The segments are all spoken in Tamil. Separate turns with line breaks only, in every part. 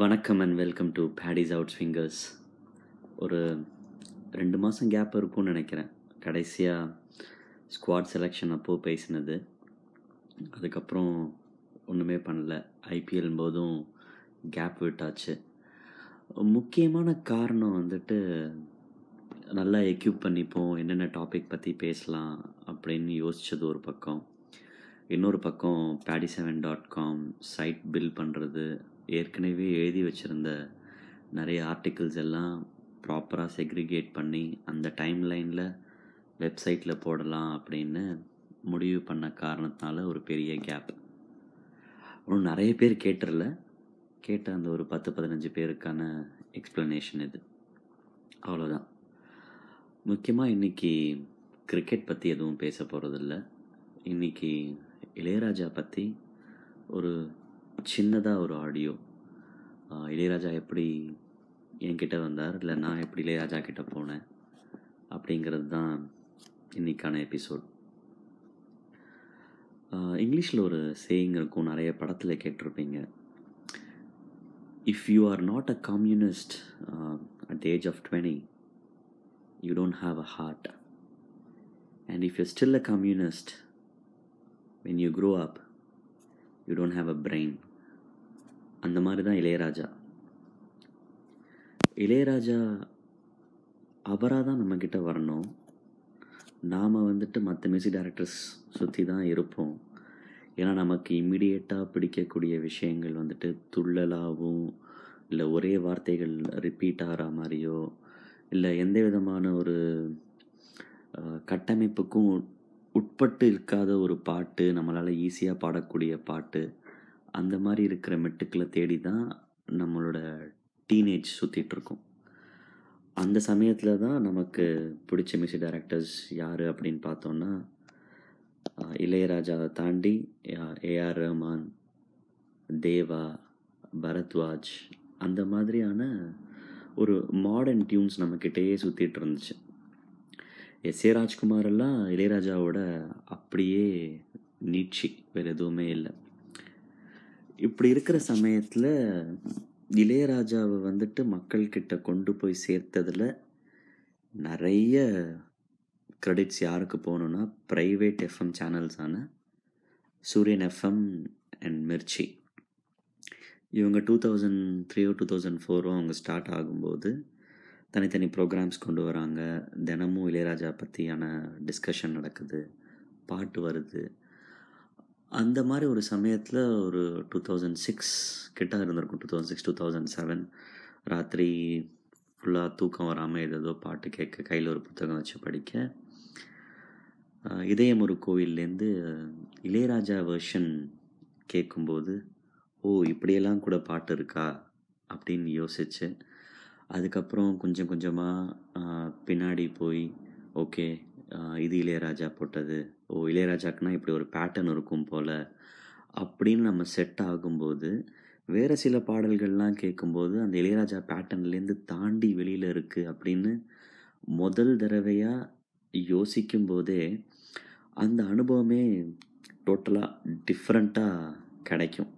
வணக்கம் and welcome to Paddy's out fingers ஒரு ரெண்டு மாதம் கேப் இருக்கும்னு நினைக்கிறேன். கடைசியாக ஸ்குவாட் செலெக்ஷன் அப்போது பேசினது. அதுக்கப்புறம் ஒன்றுமே பண்ணல. ஐபிஎல் போதும் கேப் விட்டாச்சு. முக்கியமான காரணம் வந்துட்டு நல்லா எக்யூப் பண்ணிப்போம். என்னென்ன டாபிக் பற்றி பேசலாம் அப்படின்னு யோசித்தது ஒரு பக்கம். இன்னொரு பக்கம் Paddy seven dot com site bill பண்ணுறது ஏற்கனவே எழுதி வச்சுருந்த நிறைய ஆர்டிகிள்ஸ் எல்லாம் ப்ராப்பராக செக்ரிகேட் பண்ணி அந்த டைம் லைனில் வெப்சைட்டில் போடலாம் அப்படின்னு முடிவு பண்ண காரணத்தினால ஒரு பெரிய கேப் இன்னும் நிறைய பேர் கேட்டுறல கேட்ட அந்த ஒரு பத்து பதினஞ்சு பேருக்கான எக்ஸ்ப்ளனேஷன் இது. அவ்வளோதான் முக்கியமாக இன்றைக்கி கிரிக்கெட் பற்றி எதுவும் பேச போகிறதில்ல இன்றைக்கி இளையராஜா பற்றி ஒரு சின்னதாக ஒரு ஆடியோ இளையராஜா எப்படி என்கிட்ட வந்தார்? இல்லை நான் எப்படி இளையராஜா கிட்ட போனேன்? அப்படிங்கிறது தான் இன்றைக்கான எபிசோட் இங்கிலீஷில் ஒரு சேயிங் இருக்கும். நிறைய படத்தில் கேட்டிருப்பீங்க. If you are not a communist at the age of twenty you don't have a heart and if you still a communist when you grow up you don't have a brain அந்த மாதிரி தான் இளையராஜா. இளையராஜா அவராக தான் நம்மக்கிட்ட வரணும். நாம் வந்துட்டு மற்ற மியூசிக் டைரக்டர்ஸ் சுற்றி தான் இருப்போம். ஏன்னா நமக்கு இம்மிடியேட்டாக பிடிக்கக்கூடிய விஷயங்கள் வந்துட்டு துள்ளலாகவும் இல்லை ஒரே வார்த்தைகள் ரிப்பீட் ஆகிற மாதிரியோ இல்லை எந்த விதமான ஒரு கட்டமைப்புக்கும் உட்பட்டு இருக்காத ஒரு பாட்டு நம்மளால் ஈஸியாக பாடக்கூடிய பாட்டு அந்த மாதிரி இருக்கிற மெட்டுக்களை தேடி தான் நம்மளோட டீனேஜ் சுற்றிட்டுருக்கோம் அந்த சமயத்தில் தான் நமக்கு பிடிச்ச மியூசிக் டைரக்டர்ஸ் யார் அப்படின்னு பார்த்தோன்னா இளையராஜாவை தாண்டி ஏஆர் ரஹ்மான் தேவா பரத்வாஜ் அந்த மாதிரியான ஒரு மாடர்ன் டியூன்ஸ் நம்மக்கிட்டேயே சுற்றிட்டு இருந்துச்சு எஸ். ஏ. ராஜ்குமாரெல்லாம் இளையராஜாவோட அப்படியே நீட்சி வேறு எதுவுமே இல்லை. இப்படி இருக்கிற சமயத்தில் இளையராஜாவை வந்துட்டு மக்கள்கிட்ட கொண்டு போய் சேர்த்ததில் நிறைய க்ரெடிட்ஸ் யாருக்கு போகணுன்னா ப்ரைவேட் எஃப்எம் சேனல்ஸான சூரியன் எஃப்எம் அண்ட் மிர்ச்சி. இவங்க டூ தௌசண்ட் த்ரீயோ டூ தௌசண்ட் ஃபோரோ அவங்க ஸ்டார்ட் ஆகும்போது தனித்தனி ப்ரோக்ராம்ஸ் கொண்டு வராங்க. தினமும் இளையராஜா பற்றியான டிஸ்கஷன் நடக்குது. பாட்டு வருது. அந்த மாதிரி ஒரு சமயத்தில் ஒரு டூ தௌசண்ட் சிக்ஸ் கிட்ட இருந்திருக்கும். Two thousand six two thousand seven ராத்திரி ஃபுல்லாக தூக்கம் வராமல் ஏதேதோ பாட்டு கேட்க கையில் ஒரு புத்தகம் வச்சு படிக்க இதயம் ஒரு கோவில்லேருந்து இளையராஜா வேர்ஷன் கேட்கும்போது ஓ இப்படியெல்லாம் கூட பாட்டு இருக்கா? அப்படின்னு யோசிச்சு அதுக்கப்புறம் கொஞ்சம் கொஞ்சமாக பின்னாடி போய் ஓகே இது இளையராஜா போட்டது. ஓ இளையராஜாக்குனா இப்படி ஒரு பேட்டர்ன் இருக்கும் போல் அப்படின்னு நம்ம செட் ஆகும்போது வேறு சில பாடல்கள்லாம் கேட்கும்போது அந்த இளையராஜா பேட்டர்ன்லேருந்து தாண்டி வெளியில் இருக்குது அப்படின்னு முதல் தடவையாக யோசிக்கும் போதே அந்த அனுபவமே டோட்டலாக டிஃப்ரெண்ட்டாக கிடைக்கும்.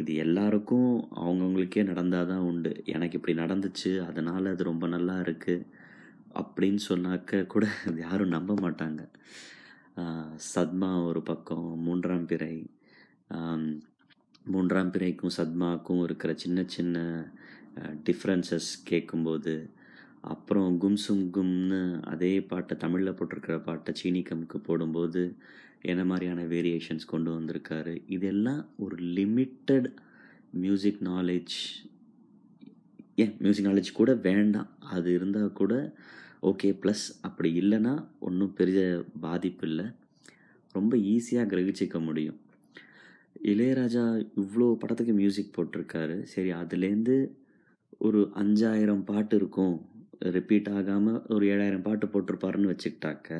இது எல்லாருக்கும் அவங்கவுங்களுக்கே நடந்தால் தான் உண்டு. எனக்கு இப்படி நடந்துச்சு அதனால் அது ரொம்ப நல்லா இருக்குது அப்படின்னு சொன்னாக்க கூட அது யாரும் நம்ப மாட்டாங்க. சத்மா ஒரு பக்கம் மூன்றாம் பிறை. மூன்றாம் பிறைக்கும் சத்மாக்கும் இருக்கிற சின்ன சின்ன டிஃப்ரென்சஸ் கேட்கும்போது அப்புறம் கும்சும் கும்னு அதே பாட்டை தமிழில் போட்டிருக்கிற பாட்டை சீனிக்கமுக்கு போடும்போது என்ன மாதிரியான வேரியேஷன்ஸ் கொண்டு வந்திருக்காரு? இதெல்லாம் ஒரு லிமிட்டட் மியூசிக் நாலேஜ் ஏன் மியூசிக் நாலேஜ் கூட வேண்டாம். அது இருந்தால் கூட ஓகே ப்ளஸ் அப்படி இல்லைன்னா ஒன்றும் பெரிய பாதிப்பு இல்லை. ரொம்ப ஈஸியாக கிரகிச்சிக்க முடியும். இளையராஜா இவ்வளோ படத்துக்கு மியூசிக் போட்டிருக்காரு. சரி அதுலேருந்து ஒரு அஞ்சாயிரம் பாட்டு இருக்கும். ரிப்பீட் ஆகாமல் ஒரு ஏழாயிரம் பாட்டு போட்டிருப்பாருன்னு வச்சுக்கிட்டாக்க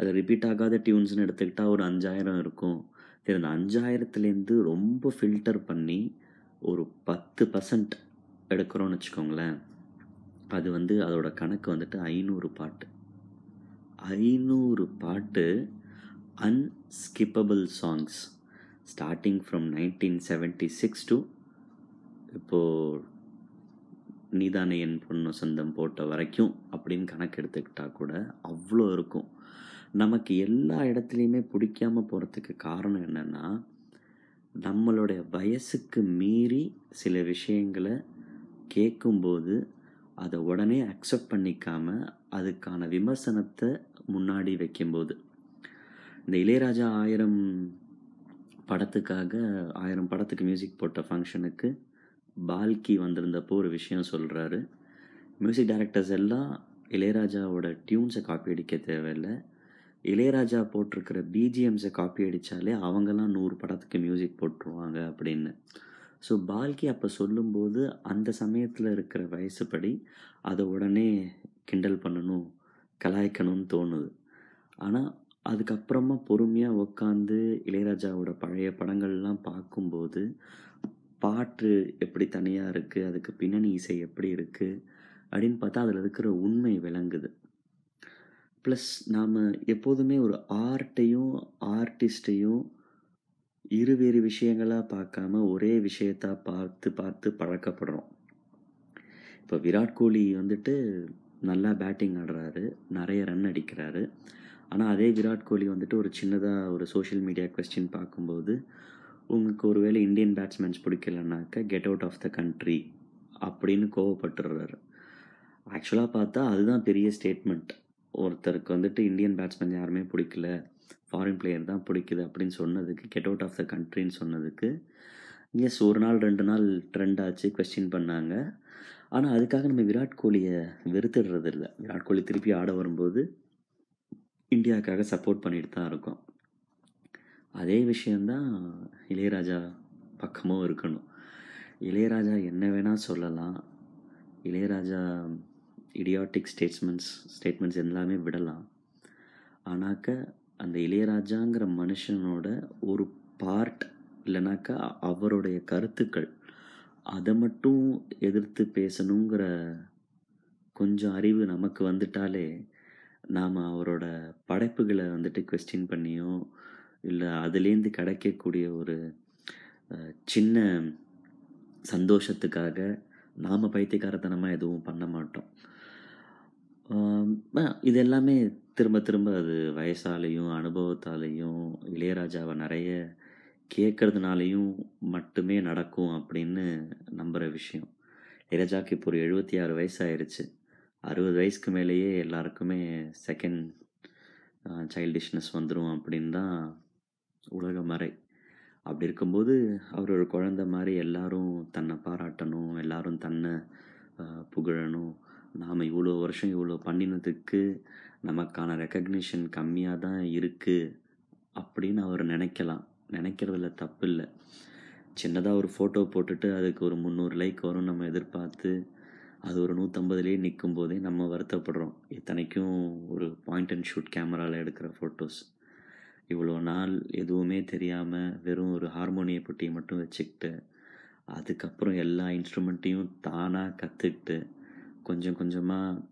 அது ரிப்பீட் ஆகாத டியூன்ஸ்னு எடுத்துக்கிட்டால் ஒரு அஞ்சாயிரம் இருக்கும். சரி அந்த அஞ்சாயிரத்துலேருந்து ரொம்ப ஃபில்டர் பண்ணி ஒரு பத்து பர்சன்ட் எடுக்கிறோன்னு வச்சுக்கோங்களேன். அது வந்து அதோட கணக்கு வந்துட்டு ஐநூறு பாட்டு. ஐநூறு பாட்டு unskippable songs starting from nineteen seventy six to இப்போது நீதானே என் பொண்ணு சொந்தம் போட்ட வரைக்கும் அப்படின்னு கணக்கு எடுத்துக்கிட்டால் கூட அவ்வளோ இருக்கும். நமக்கு எல்லா இடத்துலையுமே பிடிக்காம போகிறதுக்கு காரணம் என்னென்னா நம்மளுடைய வயசுக்கு மீறி சில விஷயங்களை கேட்கும்போது அதை உடனே அக்செப்ட் பண்ணிக்காம அதுக்கான விமர்சனத்தை முன்னாடி வைக்கும்போது. இந்த இளையராஜா ஆயிரம் படத்துக்காக ஆயிரம் படத்துக்கு மியூசிக் போட்ட ஃபங்க்ஷனுக்கு பால்கி வந்திருந்தப்போ ஒரு விஷயம் சொல்கிறாரு மியூசிக் டைரக்டர்ஸ் எல்லாம் இளையராஜாவோட டியூன்ஸை காப்பி அடிக்க தேவையில்லை. இளையராஜா போட்டிருக்கிற பிஜிஎம்ஸை காப்பி அடித்தாலே அவங்கெல்லாம் நூறு படத்துக்கு மியூசிக் போட்டுருவாங்க அப்படின்னு. ஸோ பால்கி அப்போ சொல்லும்போது அந்த சமயத்தில் இருக்கிற வயசுப்படி அதை உடனே கிண்டல் பண்ணணும் கலாய்க்கணும்னு தோணுது. ஆனால் அதுக்கப்புறமா பொறுமையாக உட்காந்து இளையராஜாவோட பழைய படங்கள்லாம் பார்க்கும்போது பாட்டு எப்படி தனியாக இருக்குது அதுக்கு பின்னணி இசை எப்படி இருக்குது அப்படின்னு பார்த்தா அதில் இருக்கிற உண்மை விளங்குது. ப்ளஸ் நாம் எப்போதுமே ஒரு ஆர்ட்டையும் ஆர்டிஸ்ட்டையும் இருவேறு விஷயங்களாக பார்க்காம ஒரே விஷயத்தா பார்த்து பார்த்து பழக்கப்படுறோம். இப்போ விராட் கோலி வந்துட்டு நல்லா பேட்டிங் ஆடுறாரு நிறைய ரன் அடிக்கிறாரு. ஆனால் அதே விராட் கோலி வந்துட்டு ஒரு சின்னதாக ஒரு சோஷியல் மீடியா கொஸ்டின் பார்க்கும்போது உங்களுக்கு ஒருவேளை Indian batsmen பிடிக்கலனாக்கா get out of the country அப்படின்னு கோவப்பட்டுடுறாரு ஆக்சுவலாக பார்த்தா அதுதான் பெரிய ஸ்டேட்மெண்ட் ஒருத்தருக்கு வந்துட்டு இந்தியன் பேட்ஸ்மேன் யாருமே பிடிக்கல. ஃபாரின் பிளேயர் தான் பிடிக்குது அப்படின்னு சொன்னதுக்கு கெட் அவுட் ஆஃப் த கண்ட்ரின்னு சொன்னதுக்கு எஸ் ஒரு நாள் ரெண்டு நாள் ட்ரெண்ட் ஆச்சு கொஸ்டின் பண்ணாங்க. ஆனால் அதுக்காக நம்ம விராட் கோலியை வெறுத்துடுறது இல்லை. விராட் கோலி திருப்பி ஆட வரும்போது இந்தியாவுக்காக சப்போர்ட் பண்ணிட்டு தான் இருக்கோம். அதே விஷயந்தான் இளையராஜா பக்கமும் இருக்கணும். இளையராஜா என்ன வேணால் சொல்லலாம். இளையராஜா இடியாட்டிக் ஸ்டேட்ஸ்மெண்ட்ஸ் ஸ்டேட்மெண்ட்ஸ் எல்லாமே விடலாம். ஆனாக்க அந்த இளையராஜாங்கிற மனுஷனோட ஒரு பார்ட் இல்லைனாக்கா அவருடைய கருத்துக்கள். அதை மட்டும் எதிர்த்து பேசணுங்கிற கொஞ்சம் அறிவு நமக்கு வந்துட்டாலே நாம் அவரோட படைப்புகளை வந்துட்டு கொஸ்டின் பண்ணியோ இல்லை அதுலேருந்து கிடைக்கக்கூடிய ஒரு சின்ன சந்தோஷத்துக்காக நாம் பைத்தியக்காரத்தனமாக எதுவும் பண்ண மாட்டோம். இது எல்லாமே திரும்ப திரும்ப அது வயசாலையும் அனுபவத்தாலையும் இளையராஜாவை நிறைய கேட்கறதுனாலையும் மட்டுமே நடக்கும் அப்படின்னு நம்புகிற விஷயம். இளையராஜாவுக்கு இப்போ ஒரு எழுபத்தி ஆறு வயசு ஆயிருச்சு அறுபது வயசுக்கு மேலேயே எல்லாருக்குமே செகண்ட் சைல்டிஷ்னஸ் வந்துடும் அப்படின்னு தான் உலக மறை. அப்படி இருக்கும்போது அவர் ஒரு குழந்த மாதிரி எல்லாரும் தன்னை பாராட்டணும் எல்லாரும் தன்னை புகழணும். நாம் இவ்வளோ வருஷம் இவ்வளோ பண்ணினதுக்கு நமக்கான ரெக்கக்னிஷன் கம்மியாக தான் இருக்குது அப்படின்னு அவர் நினைக்கலாம். நினைக்கிறதுல தப்பு இல்லை. சின்னதாக ஒரு ஃபோட்டோ போட்டுட்டு அதுக்கு ஒரு முந்நூறு லைக் வரும் நம்ம எதிர்பார்த்து. அது ஒரு நூற்றம்பதுலேயே நிற்கும் போதே நம்ம வருத்தப்படுறோம். இத்தனைக்கும் ஒரு பாயிண்ட் அண்ட் ஷூட் கேமராவில் எடுக்கிற ஃபோட்டோஸ் இவ்வளோ நாள் எதுவுமே தெரியாமல் வெறும் ஒரு ஹார்மோனிய பெட்டியை மட்டும் வச்சுக்கிட்டு அதுக்கப்புறம் எல்லா இன்ஸ்ட்ருமெண்ட்டையும் தானாக கற்றுக்கிட்டு கொஞ்சம் கொஞ்சமாக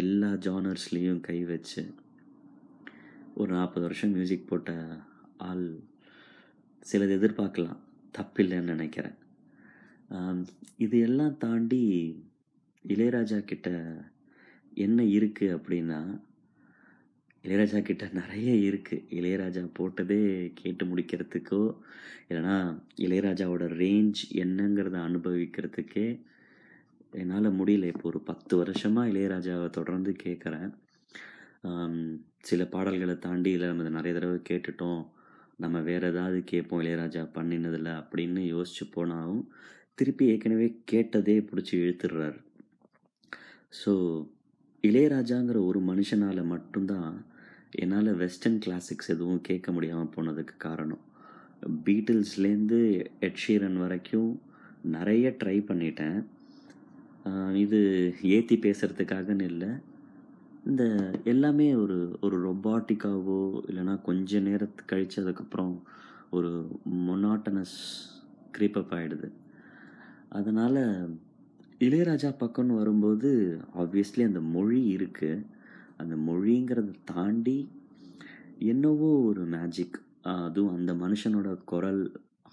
எல்லா ஜானர்ஸ்லேயும் கை வச்சு ஒரு நாற்பது வருஷம் மியூசிக் போட்ட ஆள் சிலது எதிர்பார்க்கலாம். தப்பில்லைன்னு நினைக்கிறேன். இது எல்லாம் தாண்டி இளையராஜா கிட்ட என்ன இருக்குது அப்படின்னா இளையராஜா கிட்ட நிறைய இருக்குது இளையராஜா போட்டதே கேட்டு முடிக்கிறதுக்கோ இல்லைன்னா இளையராஜாவோட ரேஞ்ச் என்னங்கிறத அனுபவிக்கிறதுக்கே என்னால் முடியல. இப்போ ஒரு பத்து வருஷமாக இளையராஜாவை தொடர்ந்து கேட்குறேன் சில பாடல்களை தாண்டி இல்லை நம்ம நிறைய தடவை கேட்டுட்டோம். நம்ம வேறு ஏதாவது கேட்போம் இளையராஜா பண்ணினதில்ல அப்படின்னு யோசிச்சு போனாலும் திருப்பி ஏற்கனவே கேட்டதே பிடிச்சி இழுத்துடுறாரு. ஸோ இளையராஜாங்கிற ஒரு மனுஷனால் மட்டும்தான் என்னால் வெஸ்டர்ன் கிளாசிக்ஸ் எதுவும் கேட்க முடியாமல் போனதுக்கு காரணம். பீட்டில்ஸ்லேருந்து எட்ஷீரன் வரைக்கும் நிறைய ட்ரை பண்ணிட்டேன். இது ஏற்றி பேசுகிறதுக்காகன்னு இல்லை. இந்த எல்லாமே ஒரு ஒரு ரொபாட்டிக்காவோ இல்லைன்னா கொஞ்ச நேரத்து கழித்ததுக்கப்புறம் ஒரு மொனாட்டனஸ் க்ரீப்பப் ஆகிடுது அதனால் இளையராஜா பக்கம்னு வரும்போது ஆப்வியஸ்லி அந்த மொழி இருக்குது அந்த மொழிங்கிறத தாண்டி என்னவோ ஒரு மேஜிக் அதுவும் அந்த மனுஷனோட குரல்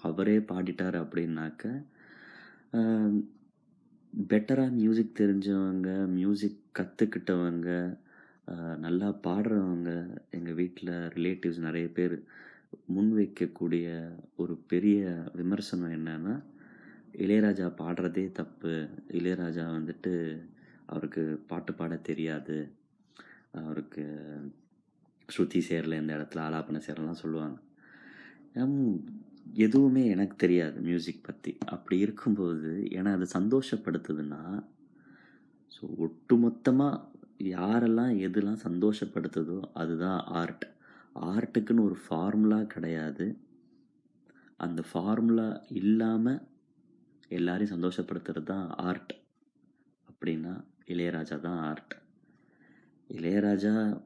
அவரே பாடிட்டார் அப்படின்னாக்க பெட்டராக மியூசிக் தெரிஞ்சவங்க மியூசிக் கற்றுக்கிட்டவங்க நல்லா பாடுறவங்க எங்கள் வீட்டில் ரிலேட்டிவ்ஸ் நிறைய பேர் முன்வைக்கக்கூடிய ஒரு பெரிய விமர்சனம் என்னென்னா இளையராஜா பாடுறதே தப்பு. இளையராஜா வந்துட்டு அவருக்கு பாட்டு பாட தெரியாது. அவருக்கு ஸ்ருதி சேரல இந்த இடத்துல ஆலாப்பன சேரலாம் சொல்லுவாங்க. எதுவுமே எனக்கு தெரியாது மியூசிக் பற்றி அப்படி இருக்கும்போது ஏன்னா அது சந்தோஷப்படுத்துதுன்னா ஸோ ஒட்டுமொத்தமாக யாரெல்லாம் எதெல்லாம் சந்தோஷப்படுத்துதோ அதுதான் ஆர்ட் ஆர்ட்டுக்குன்னு ஒரு ஃபார்முலா கிடையாது. அந்த ஃபார்முலா இல்லாமல் எல்லாரையும் சந்தோஷப்படுத்துறது தான் ஆர்ட் அப்படின்னா இளையராஜா தான் ஆர்ட் இளையராஜா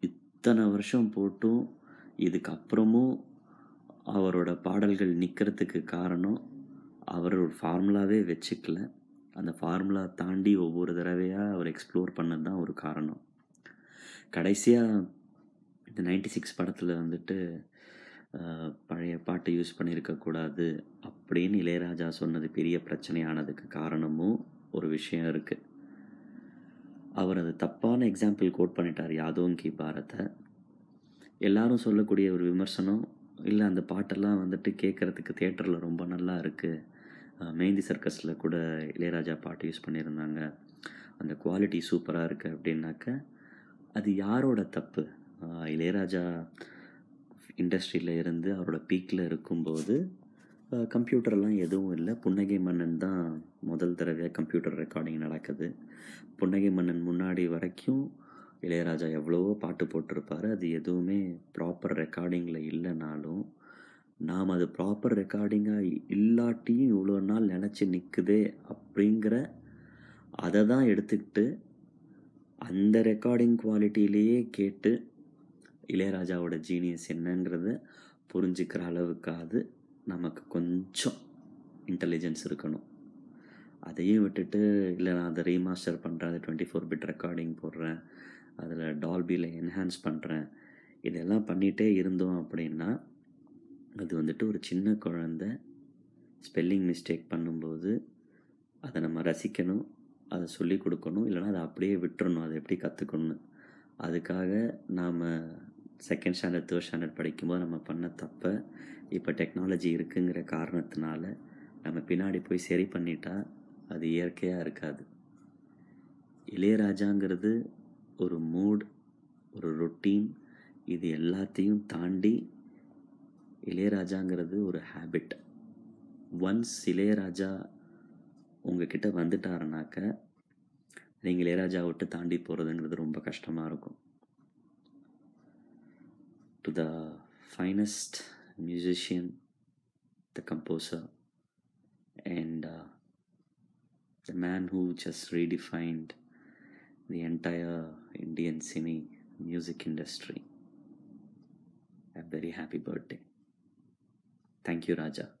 இத்தனை வருஷம் போட்டும் இதுக்கப்புறமும் அவரோட பாடல்கள் நிற்கிறதுக்கு காரணம் அவர் ஒரு ஃபார்முலாவே வச்சுக்கல. அந்த ஃபார்முலா தாண்டி ஒவ்வொரு தடவையாக அவர் எக்ஸ்ப்ளோர் பண்ணது தான் ஒரு காரணம். கடைசியாக இந்த நைன்டி சிக்ஸ் படத்தில் வந்துட்டு பழைய பாட்டை யூஸ் பண்ணியிருக்கக்கூடாது அப்படின்னு இளையராஜா சொன்னது பெரிய பிரச்சனையானதுக்கு காரணமும் ஒரு விஷயம் இருக்குது அவர் அது தப்பான எக்ஸாம்பிள் கோட் பண்ணிட்டார் யாதோங் கி பாரத்தை எல்லாரும் சொல்லக்கூடிய ஒரு விமர்சனம் இல்லை அந்த பாட்டெல்லாம் வந்துட்டு கேட்குறதுக்கு தேட்டரில் ரொம்ப நல்லா இருக்குது மெஹந்தி சர்க்கஸில் கூட இளையராஜா பாட்டு யூஸ் பண்ணியிருந்தாங்க. அந்த குவாலிட்டி சூப்பராக இருக்குது அப்படின்னாக்க அது யாரோட தப்பு? இளையராஜா இண்டஸ்ட்ரியில் இருந்து அவரோட பீக்கில் இருக்கும்போது கம்ப்யூட்டர்லாம் எதுவும் இல்லை. புன்னகை மன்னன் தான் முதல் தடவையாக கம்ப்யூட்டர் ரெக்கார்டிங் நடக்குது. புன்னகை மன்னன் முன்னாடி வரைக்கும் இளையராஜா எவ்வளவோ பாட்டு போட்டிருப்பாரு. அது எதுவுமே ப்ராப்பர் ரெக்கார்டிங்கில் இல்லைனாலும் நாம் அது ப்ராப்பர் ரெக்கார்டிங்காக இல்லாட்டியும் இவ்வளோ நாள் நினச்சி நிற்குதே அப்படிங்கிற அதை தான் எடுத்துக்கிட்டு அந்த ரெக்கார்டிங் குவாலிட்டியிலேயே கேட்டு இளையராஜாவோட ஜீனியஸ் என்னங்கிறத புரிஞ்சுக்கிற அளவுக்காவது நமக்கு கொஞ்சம் இன்டெலிஜென்ஸ் இருக்கணும். அதையும் விட்டுட்டு இல்லை நான் அதை ரீமாஸ்டர் பண்ணுறேன் அது டுவெண்ட்டி ஃபோர் பிட் ரெக்கார்டிங் போடுறேன். அதில் டால்பியில் என்ஹான்ஸ் பண்ணுறேன் இதெல்லாம் பண்ணிகிட்டே இருந்தோம் அப்படின்னா அது வந்துட்டு ஒரு சின்ன குழந்த ஸ்பெல்லிங் மிஸ்டேக் பண்ணும்போது அதை நம்ம ரசிக்கணும் அதை சொல்லி கொடுக்கணும் இல்லைன்னா அதை அப்படியே விட்டுறணும் அதை எப்படி கற்றுக்கணும் அதுக்காக நாம் செகண்ட் ஸ்டாண்டர்ட் தேர்ட் ஸ்டாண்டர்ட் படிக்கும்போது நம்ம பண்ண தப்பை இப்போ டெக்னாலஜி இருக்குங்கிற காரணத்தினால நம்ம பின்னாடி போய் சரி பண்ணிட்டா அது இயற்கையாக இருக்காது. இளையராஜாங்கிறது ஒரு மூட் ஒரு ரொட்டீன் இது எல்லாத்தையும் தாண்டி இளையராஜாங்கிறது ஒரு ஹேபிட் ஒன்ஸ் இளையராஜா உங்ககிட்ட வந்துட்டாருனாக்க நீங்கள் இளையராஜா விட்டு தாண்டி போகிறதுங்கிறது ரொம்ப கஷ்டமாக இருக்கும். To the finest musician the composer and the man who just redefined the entire Indian cine music industry. A very happy birthday. Thank you, Raja.